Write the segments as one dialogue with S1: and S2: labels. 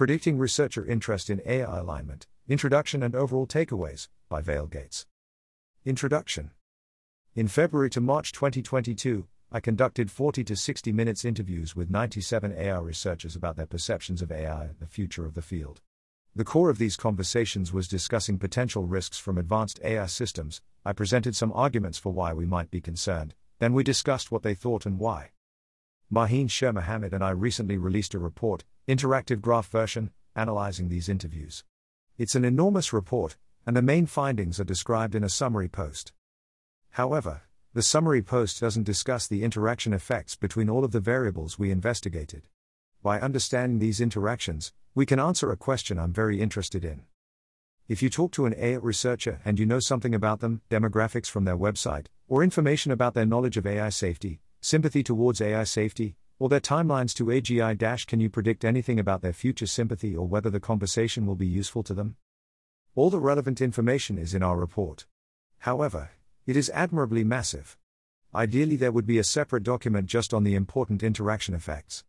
S1: Predicting Researcher Interest in AI Alignment Introduction and Overall Takeaways by Vael Gates. Introduction In February to March 2022, I conducted 40 to 60 minutes interviews with 97 AI researchers about their perceptions of AI and the future of the field. The core of these conversations was discussing potential risks from advanced AI systems. I presented some arguments for why we might be concerned, then we discussed what they thought and why. Maheen Shermohamed and I recently released a report, interactive graph version, analyzing these interviews. It's an enormous report, and the main findings are described in a summary post. However, the summary post doesn't discuss the interaction effects between all of the variables we investigated. By understanding these interactions, we can answer a question I'm very interested in. If you talk to an AI researcher and you know something about them, demographics from their website, or information about their knowledge of AI safety, sympathy towards AI safety, or their timelines to AGI can you predict anything about their future sympathy or whether the conversation will be useful to them? All the relevant information is in our report. However, it is admirably massive. Ideally, there would be a separate document just on the important interaction effects.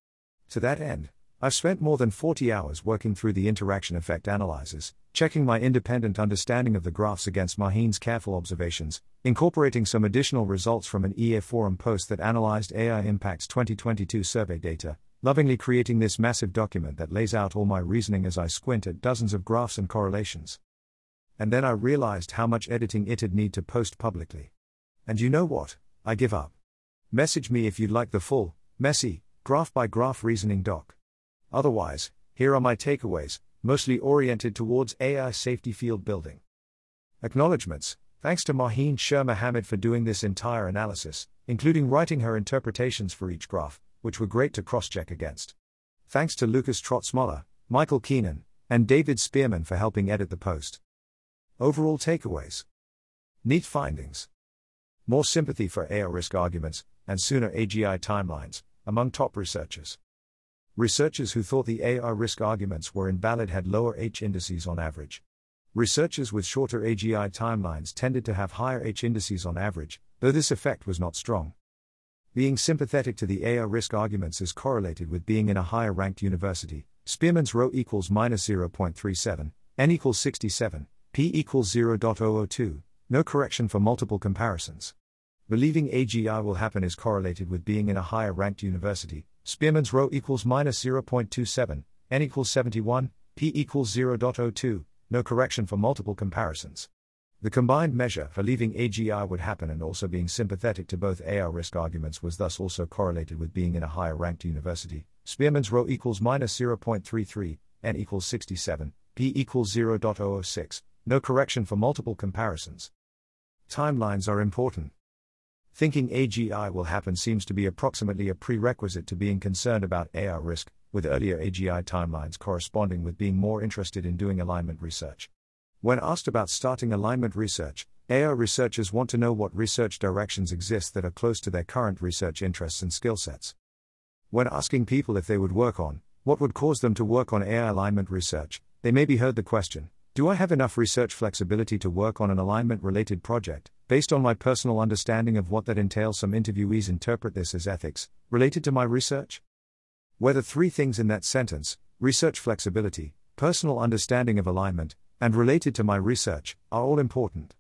S1: To that end, I've spent more than 40 hours working through the interaction effect analyses, checking my independent understanding of the graphs against Maheen's careful observations, incorporating some additional results from an EA forum post that analyzed AI Impact's 2022 survey data, lovingly creating this massive document that lays out all my reasoning as I squint at dozens of graphs and correlations. And then I realized how much editing it'd need to post publicly. And you know what? I give up. Message me if you'd like the full, messy, graph by graph reasoning doc. Otherwise, here are my takeaways, mostly oriented towards AI safety field building. Acknowledgements Thanks to Maheen Shermohamed for doing this entire analysis, including writing her interpretations for each graph, which were great to cross check against. Thanks to Lukas Trötzmüller, Michael Keenan, and David Spearman for helping edit the post. Overall takeaways Neat findings. More sympathy for AI risk arguments, and sooner AGI timelines among top researchers. Researchers who thought the AI risk arguments were invalid had lower H indices on average. Researchers with shorter AGI timelines tended to have higher H indices on average, though this effect was not strong. Being sympathetic to the AI risk arguments is correlated with being in a higher ranked university. Spearman's rho equals minus 0.37, n equals 67, p equals 0.002, no correction for multiple comparisons. Believing AGI will happen is correlated with being in a higher ranked university. Spearman's rho equals minus 0.27, n equals 71, p equals 0.02, no correction for multiple comparisons. The combined measure for leaving AGI would happen and also being sympathetic to both AI risk arguments was thus also correlated with being in a higher ranked university. Spearman's rho equals minus 0.33, n equals 67, p equals 0.006, no correction for multiple comparisons. Timelines are important. Thinking AGI will happen seems to be approximately a prerequisite to being concerned about AI risk, with earlier AGI timelines corresponding with being more interested in doing alignment research. When asked about starting alignment research, AI researchers want to know what research directions exist that are close to their current research interests and skill sets. When asking people if they would work on, what would cause them to work on AI alignment research, they maybe heard the question Do I have enough research flexibility to work on an alignment related project? Based on my personal understanding of what that entails, some interviewees interpret this as ethics, related to my research. Whether three things in that sentence research flexibility, personal understanding of alignment, and related to my research are all important.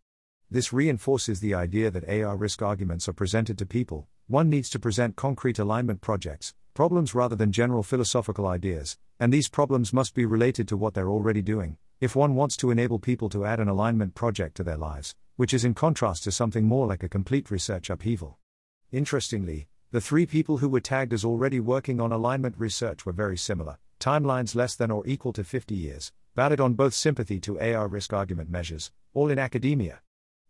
S1: This reinforces the idea that AI risk arguments are presented to people. One needs to present concrete alignment projects, problems rather than general philosophical ideas, and these problems must be related to what they're already doing, if one wants to enable people to add an alignment project to their lives, which is in contrast to something more like a complete research upheaval. Interestingly, the three people who were tagged as already working on alignment research were very similar, timelines less than or equal to 50 years, valid on both sympathy to AI risk argument measures, all in academia.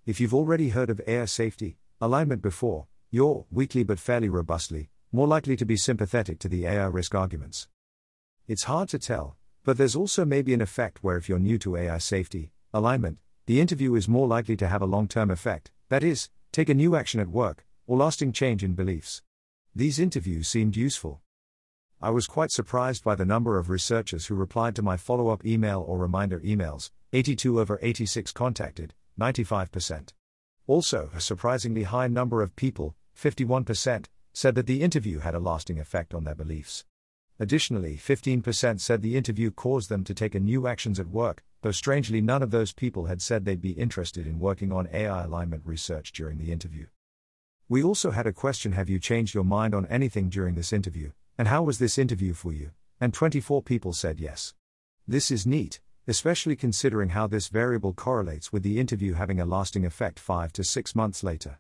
S1: If you've already heard of AI safety, alignment before, you're, weakly but fairly robustly, more likely to be sympathetic to the AI risk arguments. It's hard to tell, but there's also maybe an effect where if you're new to AI safety, alignment, the interview is more likely to have a long term effect, that is, take a new action at work, or lasting change in beliefs. These interviews seemed useful. I was quite surprised by the number of researchers who replied to my follow up email or reminder emails 82 over 86 contacted, 95%. Also, a surprisingly high number of people, 51%, said that the interview had a lasting effect on their beliefs. Additionally, 15% said the interview caused them to take a new actions at work, though strangely none of those people had said they'd be interested in working on AI alignment research during the interview. We also had a question Have you changed your mind on anything during this interview, and how was this interview for you? And 24 people said yes. This is neat, especially considering how this variable correlates with the interview having a lasting effect 5 to 6 months later.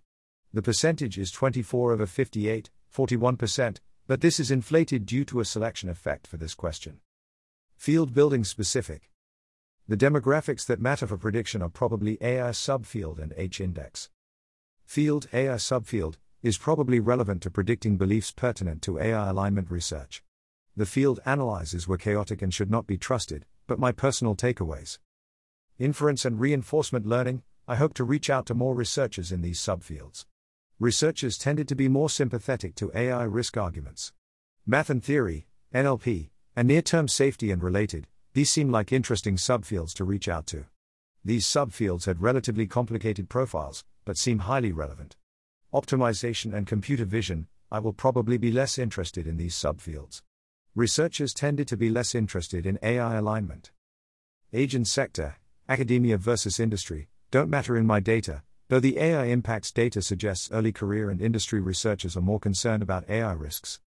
S1: The percentage is 24 over 58, 41%, but this is inflated due to a selection effect for this question. Field building specific. The demographics that matter for prediction are probably AI subfield and H index. Field AI subfield is probably relevant to predicting beliefs pertinent to AI alignment research. The field analyzes were chaotic and should not be trusted, but my personal takeaways. Inference and reinforcement learning, I hope to reach out to more researchers in these subfields researchers tended to be more sympathetic to AI risk arguments. Math and theory, NLP, and near term safety and related, these seem like interesting subfields to reach out to. These subfields had relatively complicated profiles, but seem highly relevant. Optimization and computer vision, I will probably be less interested in these subfields. Researchers tended to be less interested in AI alignment. Agent sector, academia versus industry, don't matter in my data, Though the AI impacts data suggests early career and industry researchers are more concerned about AI risks.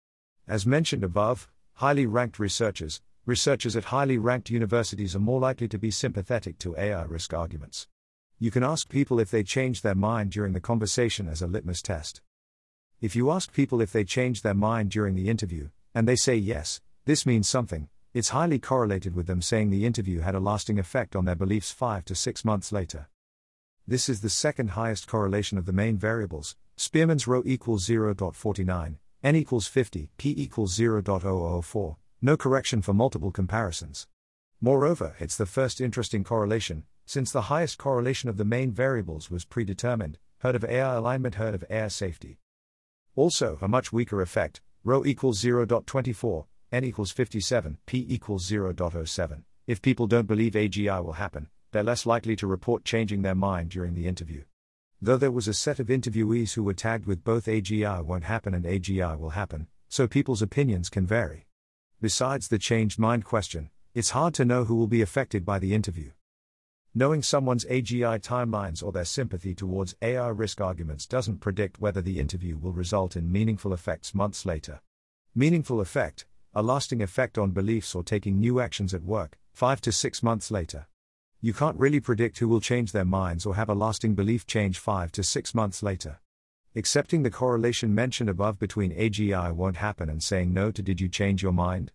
S1: As mentioned above, highly ranked researchers, researchers at highly ranked universities are more likely to be sympathetic to AI risk arguments. You can ask people if they change their mind during the conversation as a litmus test. If you ask people if they change their mind during the interview, and they say yes, this means something, it's highly correlated with them saying the interview had a lasting effect on their beliefs 5 to 6 months later. This is the second highest correlation of the main variables. Spearman's rho equals 0.49, n equals 50, p equals 0.004, no correction for multiple comparisons. Moreover, it's the first interesting correlation, since the highest correlation of the main variables was predetermined, heard of AI alignment, heard of AI safety. Also, a much weaker effect, rho equals 0.24, n equals 57, p equals 0.07. If people don't believe AGI will happen, they're less likely to report changing their mind during the interview. Though there was a set of interviewees who were tagged with both AGI won't happen and AGI will happen, so people's opinions can vary. Besides the changed mind question, it's hard to know who will be affected by the interview. Knowing someone's AGI timelines or their sympathy towards AI risk arguments doesn't predict whether the interview will result in meaningful effects months later. Meaningful effect, a lasting effect on beliefs or taking new actions at work, 5 to 6 months later. You can't really predict who will change their minds or have a lasting belief change 5 to 6 months later. Accepting the correlation mentioned above between AGI won't happen and saying no to did you change your mind?